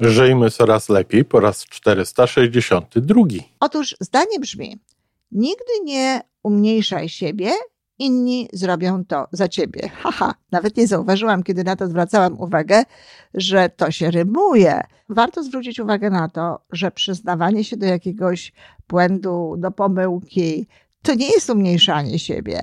Żyjmy coraz lepiej po raz 462. Otóż zdanie brzmi: Nigdy nie umniejszaj siebie, inni zrobią to za ciebie. Haha, nawet nie zauważyłam, kiedy na to zwracałam uwagę, że to się rymuje. Warto zwrócić uwagę na to, że przyznawanie się do jakiegoś błędu, do pomyłki, to nie jest umniejszanie siebie.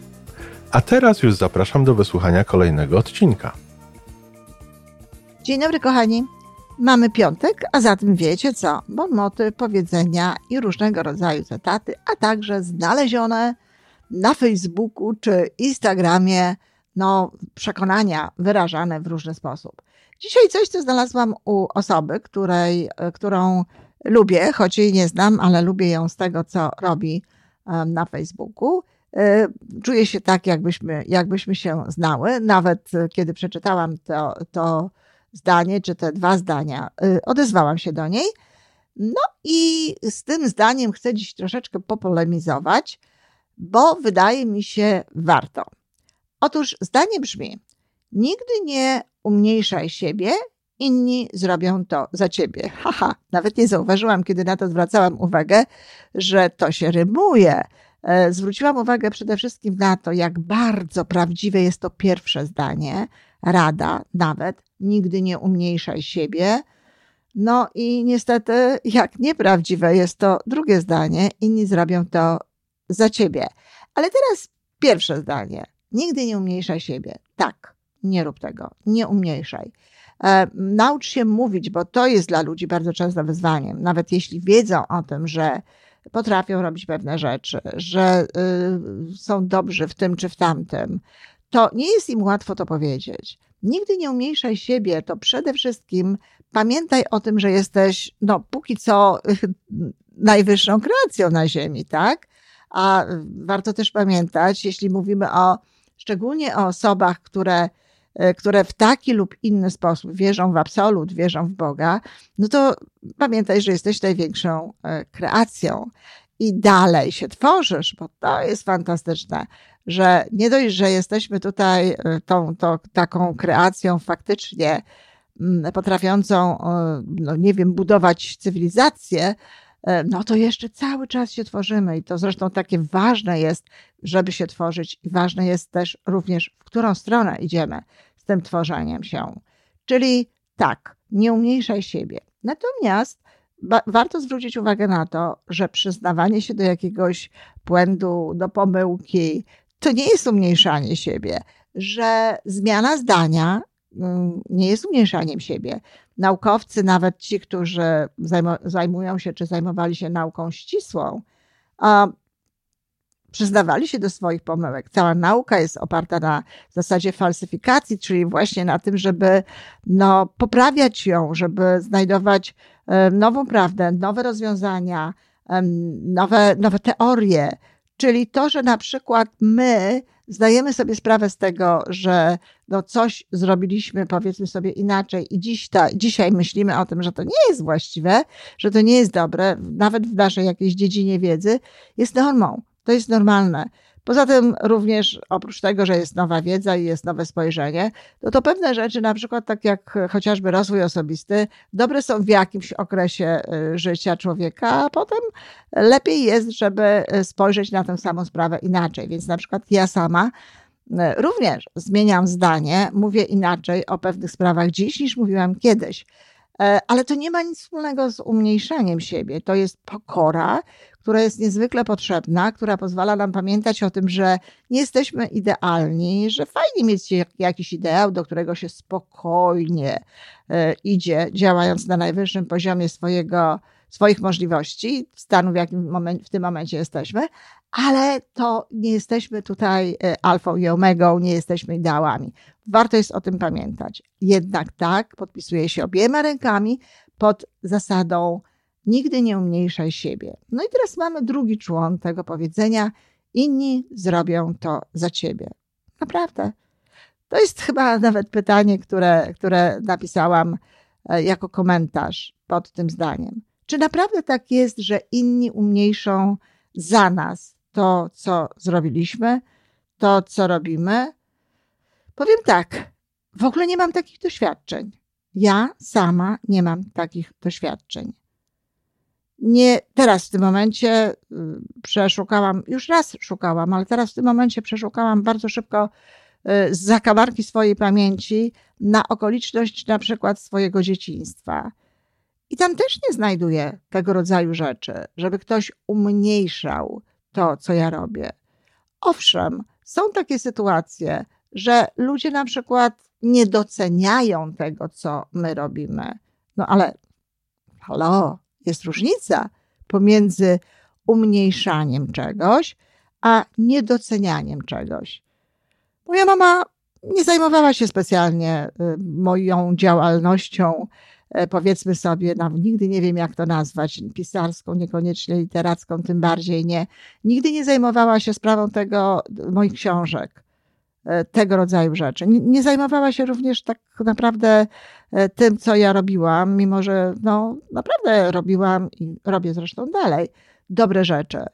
a teraz już zapraszam do wysłuchania kolejnego odcinka. Dzień dobry, kochani. Mamy piątek, a zatem wiecie co? Bonmoty, powiedzenia i różnego rodzaju cytaty, a także znalezione na Facebooku czy Instagramie, no, przekonania wyrażane w różny sposób. Dzisiaj coś, co znalazłam u osoby, której, którą lubię, choć jej nie znam, ale lubię ją z tego, co robi na Facebooku. E, czuję się tak, jakbyśmy, jakbyśmy się znały. Nawet e, kiedy przeczytałam to, to zdanie, czy te dwa zdania, e, odezwałam się do niej. No i z tym zdaniem chcę dziś troszeczkę popolemizować, bo wydaje mi się warto. Otóż zdanie brzmi: Nigdy nie umniejszaj siebie, inni zrobią to za ciebie. Haha, nawet nie zauważyłam, kiedy na to zwracałam uwagę, że to się rymuje. E, zwróciłam uwagę przede wszystkim na to, jak bardzo prawdziwe jest to pierwsze zdanie, rada nawet, nigdy nie umniejszaj siebie. No i niestety, jak nieprawdziwe jest to drugie zdanie, inni zrobią to za ciebie. Ale teraz pierwsze zdanie, nigdy nie umniejszaj siebie. Tak, nie rób tego, nie umniejszaj. E, naucz się mówić, bo to jest dla ludzi bardzo często wyzwaniem. Nawet jeśli wiedzą o tym, że potrafią robić pewne rzeczy, że y, są dobrzy w tym czy w tamtym, to nie jest im łatwo to powiedzieć. Nigdy nie umniejszaj siebie, to przede wszystkim pamiętaj o tym, że jesteś, no, póki co najwyższą kreacją na Ziemi, tak? A warto też pamiętać, jeśli mówimy o, szczególnie o osobach, które które w taki lub inny sposób wierzą w absolut, wierzą w Boga, no to pamiętaj, że jesteś największą e, kreacją. I dalej się tworzysz, bo to jest fantastyczne, że nie dość, że jesteśmy tutaj e, tą, tą taką kreacją faktycznie mm, potrafiącą, no nie wiem, budować cywilizację, no to jeszcze cały czas się tworzymy i to zresztą takie ważne jest, żeby się tworzyć i ważne jest też również, w którą stronę idziemy z tym tworzeniem się. Czyli tak, nie umniejszaj siebie. Natomiast warto zwrócić uwagę na to, że przyznawanie się do jakiegoś błędu, do pomyłki, to nie jest umniejszanie siebie, że zmiana zdania nie jest umniejszaniem siebie. Naukowcy, nawet ci, którzy zajmują się czy zajmowali się nauką ścisłą, przyznawali się do swoich pomyłek. Cała nauka jest oparta na zasadzie falsyfikacji, czyli właśnie na tym, żeby no, poprawiać ją, żeby znajdować nową prawdę, nowe rozwiązania, nowe, nowe teorie. Czyli to, że na przykład my zdajemy sobie sprawę z tego, że no coś zrobiliśmy, powiedzmy sobie inaczej, i dziś ta, dzisiaj myślimy o tym, że to nie jest właściwe, że to nie jest dobre, nawet w naszej jakiejś dziedzinie wiedzy, jest normą. To jest normalne. Poza tym również oprócz tego, że jest nowa wiedza i jest nowe spojrzenie, to to pewne rzeczy, na przykład tak jak chociażby rozwój osobisty, dobre są w jakimś okresie y, życia człowieka, a potem lepiej jest, żeby spojrzeć na tę samą sprawę inaczej. Więc na przykład ja sama y, również zmieniam zdanie, mówię inaczej o pewnych sprawach dziś niż mówiłam kiedyś. E, ale to nie ma nic wspólnego z umniejszaniem siebie. To jest pokora, która jest niezwykle potrzebna, która pozwala nam pamiętać o tym, że nie jesteśmy idealni, że fajnie mieć jakiś ideał, do którego się spokojnie e, idzie, działając na najwyższym poziomie swojego, swoich możliwości, stanu, w jakim moment, w tym momencie jesteśmy, ale to nie jesteśmy tutaj e, alfą i omegą, nie jesteśmy ideałami. Warto jest o tym pamiętać. Jednak tak, podpisuję się obiema rękami pod zasadą nigdy nie umniejszaj siebie. No i teraz mamy drugi człon tego powiedzenia: inni zrobią to za ciebie. Naprawdę. To jest chyba nawet pytanie, które, które napisałam e, jako komentarz pod tym zdaniem. Czy naprawdę tak jest, że inni umniejszą za nas to, co zrobiliśmy, to, co robimy? Powiem tak, w ogóle nie mam takich doświadczeń. Ja sama nie mam takich doświadczeń. Nie, teraz w tym momencie y, przeszukałam, już raz szukałam, ale teraz w tym momencie przeszukałam bardzo szybko y, z zakamarki swojej pamięci na okoliczność na przykład swojego dzieciństwa. I tam też nie znajduję tego rodzaju rzeczy, żeby ktoś umniejszał to, co ja robię. Owszem, są takie sytuacje, że ludzie na przykład nie doceniają tego, co my robimy. No ale halo, jest różnica pomiędzy umniejszaniem czegoś, a niedocenianiem czegoś. Moja mama nie zajmowała się specjalnie y, moją działalnością, e, powiedzmy sobie, no, nigdy nie wiem jak to nazwać, pisarską, niekoniecznie literacką, tym bardziej nie. Nigdy nie zajmowała się sprawą tego, moich książek. E, tego rodzaju rzeczy. Nie zajmowała się również tak naprawdę e, tym, co ja robiłam, mimo że no, naprawdę robiłam i robię zresztą dalej dobre rzeczy.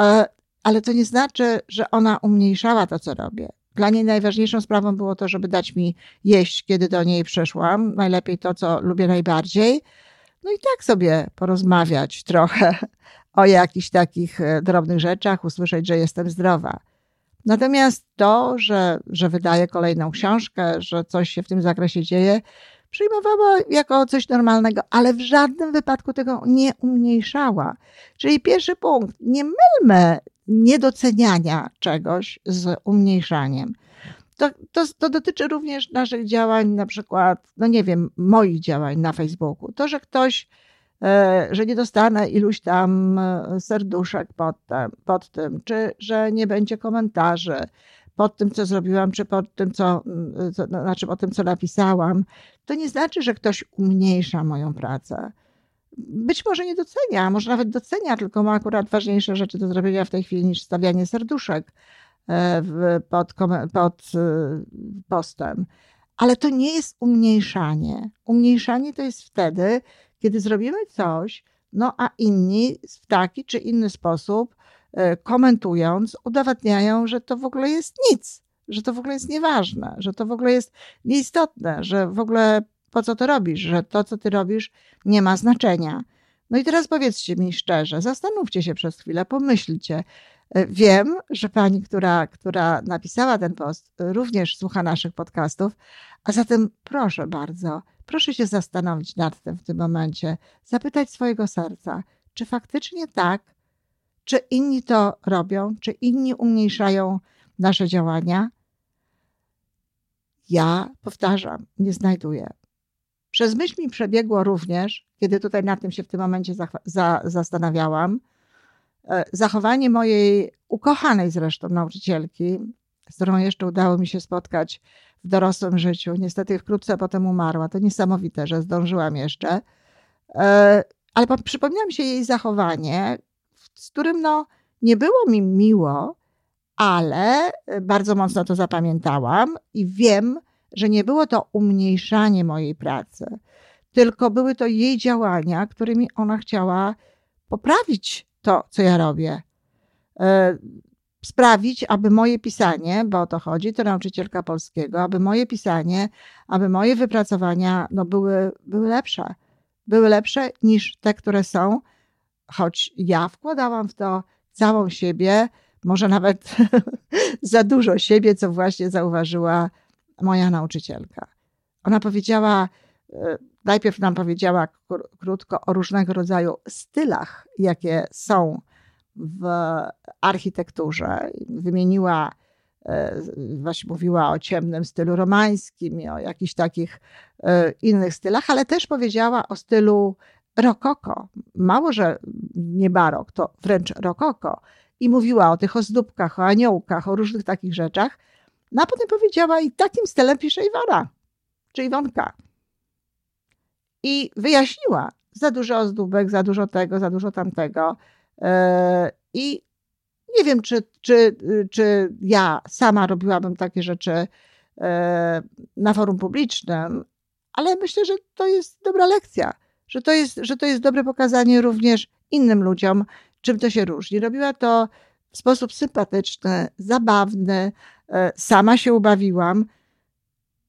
E, ale to nie znaczy, że ona umniejszała to, co robię. Dla niej najważniejszą sprawą było to, żeby dać mi jeść, kiedy do niej przyszłam. Najlepiej to, co lubię najbardziej. No i tak sobie porozmawiać trochę o jakichś takich drobnych rzeczach, usłyszeć, że jestem zdrowa. Natomiast to, że, że wydaje kolejną książkę, że coś się w tym zakresie dzieje, przyjmowała jako coś normalnego, ale w żadnym wypadku tego nie umniejszała. Czyli pierwszy punkt, nie mylmy niedoceniania czegoś z umniejszaniem. To, to, to, dotyczy również naszych działań, na przykład, no nie wiem, moich działań na Facebooku. To, że ktoś że nie dostanę iluś tam e, serduszek pod tym, pod tym, czy że nie będzie komentarzy pod tym, co zrobiłam, czy pod tym, co, mm, co znaczy o tym, co napisałam, to nie znaczy, że ktoś umniejsza moją pracę. Być może nie docenia, może nawet docenia, tylko ma akurat ważniejsze rzeczy do zrobienia w tej chwili niż stawianie serduszek e, pod, pod postem. Ale to nie jest umniejszanie. Umniejszanie to jest wtedy, kiedy zrobimy coś, no a inni w taki czy inny sposób e, komentując, udowadniają, że to w ogóle jest nic, że to w ogóle jest nieważne, że to w ogóle jest nieistotne, że w ogóle po co to robisz, że to, co ty robisz, nie ma znaczenia. No i teraz powiedzcie mi szczerze, zastanówcie się przez chwilę, pomyślcie. E, wiem, że pani, która, która napisała ten post, również słucha naszych podcastów, a zatem proszę bardzo, Proszę się zastanowić nad tym w tym momencie, zapytać swojego serca, czy faktycznie tak, czy inni to robią, czy inni umniejszają nasze działania. Ja powtarzam, nie znajduję. Przez myśl mi przebiegło również, kiedy tutaj nad tym się w tym momencie za, za, zastanawiałam, e, zachowanie mojej ukochanej zresztą nauczycielki, z którą jeszcze udało mi się spotkać w dorosłym życiu. Niestety wkrótce potem umarła. To niesamowite, że zdążyłam jeszcze. E, ale przypomniałam się jej zachowanie, z którym no, nie było mi miło, ale bardzo mocno to zapamiętałam i wiem, że nie było to umniejszanie mojej pracy, tylko były to jej działania, którymi ona chciała poprawić to, co ja robię. Sprawić, aby moje pisanie, bo o to chodzi, to nauczycielka polskiego, aby moje pisanie, aby moje wypracowania no, były, były lepsze. Były lepsze niż te, które są, choć ja wkładałam w to całą siebie, może nawet za dużo siebie, co właśnie zauważyła moja nauczycielka. Ona powiedziała, e, najpierw nam powiedziała krótko o różnego rodzaju stylach, jakie są w architekturze. Wymieniła, e, właśnie mówiła o ciemnym stylu romańskim i o jakichś takich e, innych stylach, ale też powiedziała o stylu rokoko. Mało, że nie barok, to wręcz rokoko. I mówiła o tych ozdóbkach, o aniołkach, o różnych takich rzeczach. No a potem powiedziała i takim stylem pisze Iwona, czy Iwonka. I wyjaśniła, za dużo ozdóbek, za dużo tego, za dużo tamtego. E, I nie wiem, czy, czy, czy ja sama robiłabym takie rzeczy e, na forum publicznym, ale myślę, że to jest dobra lekcja, że to jest, że to jest dobre pokazanie również innym ludziom, czym to się różni. Robiła to w sposób sympatyczny, zabawny, e, sama się ubawiłam.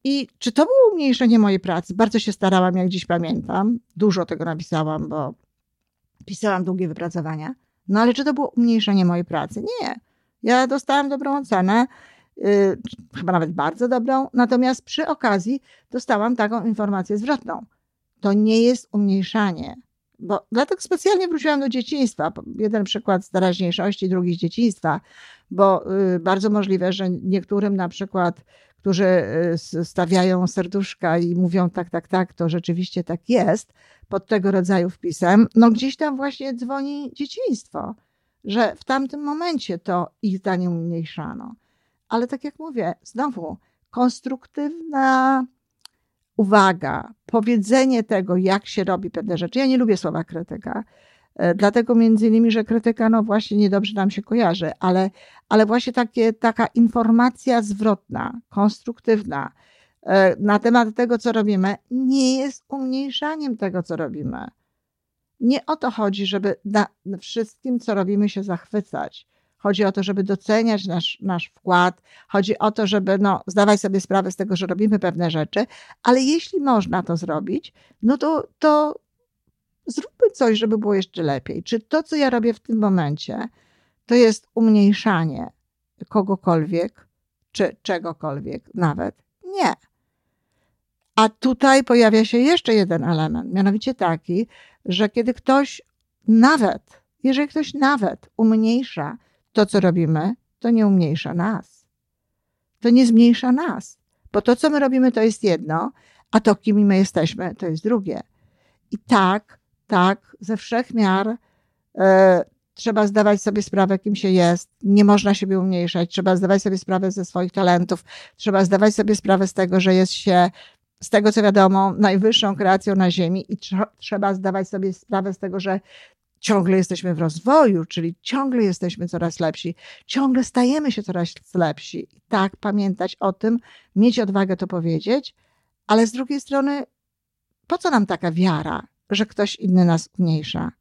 I czy to było umniejszenie mojej pracy? Bardzo się starałam, jak dziś pamiętam. Dużo tego napisałam, bo pisałam długie wypracowania. No ale czy to było umniejszenie mojej pracy? Nie. Ja dostałam dobrą ocenę, yy, chyba nawet bardzo dobrą, natomiast przy okazji dostałam taką informację zwrotną. To nie jest umniejszanie, bo dlatego specjalnie wróciłam do dzieciństwa. Jeden przykład z teraźniejszości, drugi z dzieciństwa, bo yy, bardzo możliwe, że niektórym na przykład którzy y, stawiają serduszka i mówią tak, tak, tak, to rzeczywiście tak jest, pod tego rodzaju wpisem, no gdzieś tam właśnie dzwoni dzieciństwo, że w tamtym momencie to ich zdanie umniejszano. Ale tak jak mówię, znowu konstruktywna uwaga, powiedzenie tego, jak się robi pewne rzeczy. Ja nie lubię słowa krytyka, E, dlatego między innymi, że krytyka no właśnie niedobrze nam się kojarzy, ale, ale właśnie takie, taka informacja zwrotna, konstruktywna e, na temat tego, co robimy, nie jest umniejszaniem tego, co robimy. Nie o to chodzi, żeby na wszystkim, co robimy, się zachwycać. Chodzi o to, żeby doceniać nasz, nasz wkład. Chodzi o to, żeby no, zdawać sobie sprawę z tego, że robimy pewne rzeczy, ale jeśli można to zrobić, no to, to zróbmy coś, żeby było jeszcze lepiej. Czy to, co ja robię w tym momencie, to jest umniejszanie kogokolwiek, czy czegokolwiek nawet? Nie. A tutaj pojawia się jeszcze jeden element, mianowicie taki, że kiedy ktoś nawet, jeżeli ktoś nawet umniejsza to, co robimy, to nie umniejsza nas. To nie zmniejsza nas, bo to, co my robimy, to jest jedno, a to, kim my jesteśmy, to jest drugie. I tak tak, ze wszech miar e, trzeba zdawać sobie sprawę, kim się jest. Nie można siebie umniejszać. Trzeba zdawać sobie sprawę ze swoich talentów. Trzeba zdawać sobie sprawę z tego, że jest się, z tego co wiadomo, najwyższą kreacją na Ziemi i tr trzeba zdawać sobie sprawę z tego, że ciągle jesteśmy w rozwoju, czyli ciągle jesteśmy coraz lepsi, ciągle stajemy się coraz lepsi. I tak, pamiętać o tym, mieć odwagę to powiedzieć, ale z drugiej strony, po co nam taka wiara? Że ktoś inny nas umniejsza.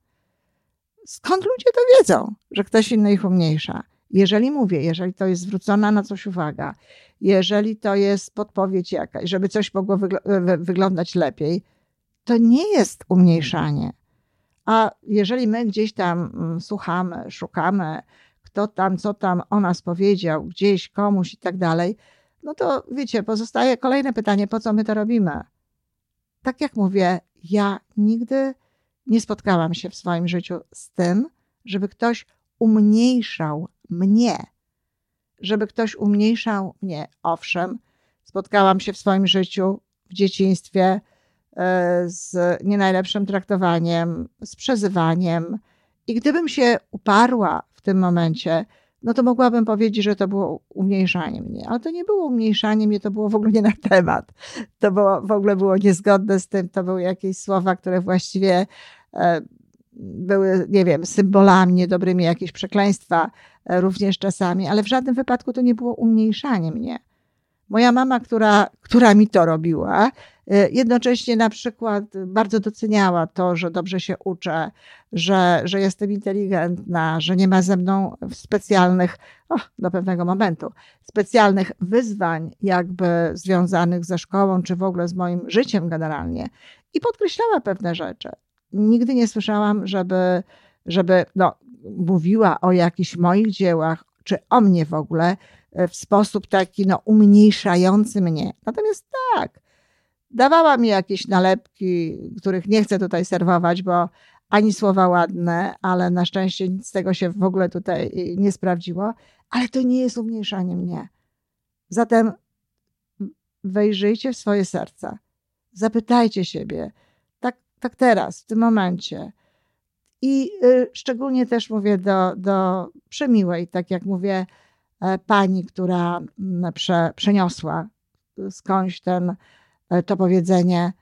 Skąd ludzie to wiedzą, że ktoś inny ich umniejsza? Jeżeli mówię, jeżeli to jest zwrócona na coś uwaga, jeżeli to jest podpowiedź jakaś, żeby coś mogło wygl wyglądać lepiej, to nie jest umniejszanie. A jeżeli my gdzieś tam mm, słuchamy, szukamy, kto tam, co tam o nas powiedział, gdzieś komuś i tak dalej, no to wiecie, pozostaje kolejne pytanie, po co my to robimy? Tak jak mówię, ja nigdy nie spotkałam się w swoim życiu z tym, żeby ktoś umniejszał mnie. Żeby ktoś umniejszał mnie. Owszem, spotkałam się w swoim życiu, w dzieciństwie e, z nie najlepszym traktowaniem, z przezywaniem. I gdybym się uparła w tym momencie, no to mogłabym powiedzieć, że to było umniejszanie mnie. Ale to nie było umniejszanie mnie, to było w ogóle nie na temat. To było, w ogóle było niezgodne z tym, to były jakieś słowa, które właściwie e, były, nie wiem, symbolami niedobrymi, jakieś przekleństwa e, również czasami, ale w żadnym wypadku to nie było umniejszanie mnie. Moja mama, która, która mi to robiła, y, jednocześnie na przykład bardzo doceniała to, że dobrze się uczę, że, że jestem inteligentna, że nie ma ze mną specjalnych, oh, do pewnego momentu, specjalnych wyzwań jakby związanych ze szkołą, czy w ogóle z moim życiem generalnie. I podkreślała pewne rzeczy. Nigdy nie słyszałam, żeby, żeby no, mówiła o jakichś moich dziełach, czy o mnie w ogóle, E, w sposób taki no, umniejszający mnie. Natomiast tak, dawała mi jakieś nalepki, których nie chcę tutaj serwować, bo ani słowa ładne, ale na szczęście nic z tego się w ogóle tutaj nie sprawdziło, ale to nie jest umniejszanie mnie. Zatem wejrzyjcie w swoje serca, zapytajcie siebie, tak tak teraz, w tym momencie. I y, szczególnie też mówię do, do przemiłej, tak jak mówię, e, pani, która mm, prze, przeniosła skądś ten, e, to powiedzenie,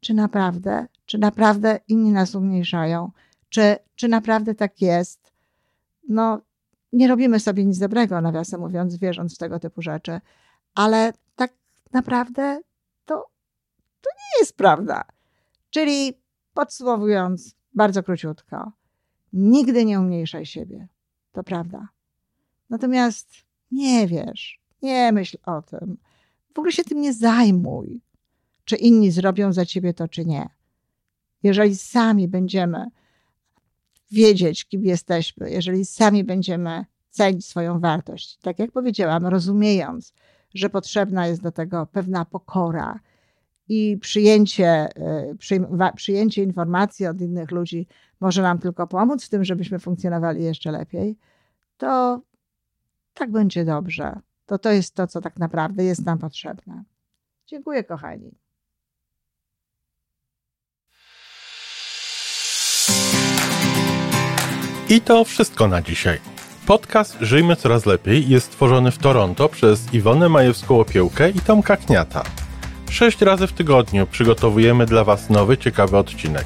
czy naprawdę, czy naprawdę inni nas umniejszają, czy, czy naprawdę tak jest. No, nie robimy sobie nic dobrego, nawiasem mówiąc, wierząc w tego typu rzeczy, ale tak naprawdę to, to nie jest prawda. Czyli podsumowując bardzo króciutko, nigdy nie umniejszaj siebie. To prawda. Natomiast nie wiesz, nie myśl o tym. W ogóle się tym nie zajmuj, czy inni zrobią za ciebie to, czy nie. Jeżeli sami będziemy wiedzieć, kim jesteśmy, jeżeli sami będziemy cenić swoją wartość, tak jak powiedziałam, rozumiejąc, że potrzebna jest do tego pewna pokora i przyjęcie, e, przyjęcie informacji od innych ludzi może nam tylko pomóc w tym, żebyśmy funkcjonowali jeszcze lepiej, to tak będzie dobrze. To to jest to, co tak naprawdę jest nam potrzebne. Dziękuję, kochani. I to wszystko na dzisiaj. Podcast Żyjmy Coraz Lepiej jest stworzony w Toronto przez Iwonę Majewską-Opiełkę i Tomka Kniata. Sześć razy w tygodniu przygotowujemy dla Was nowy, ciekawy odcinek.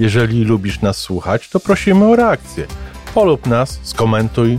Jeżeli lubisz nas słuchać, to prosimy o reakcję. Polub nas, skomentuj,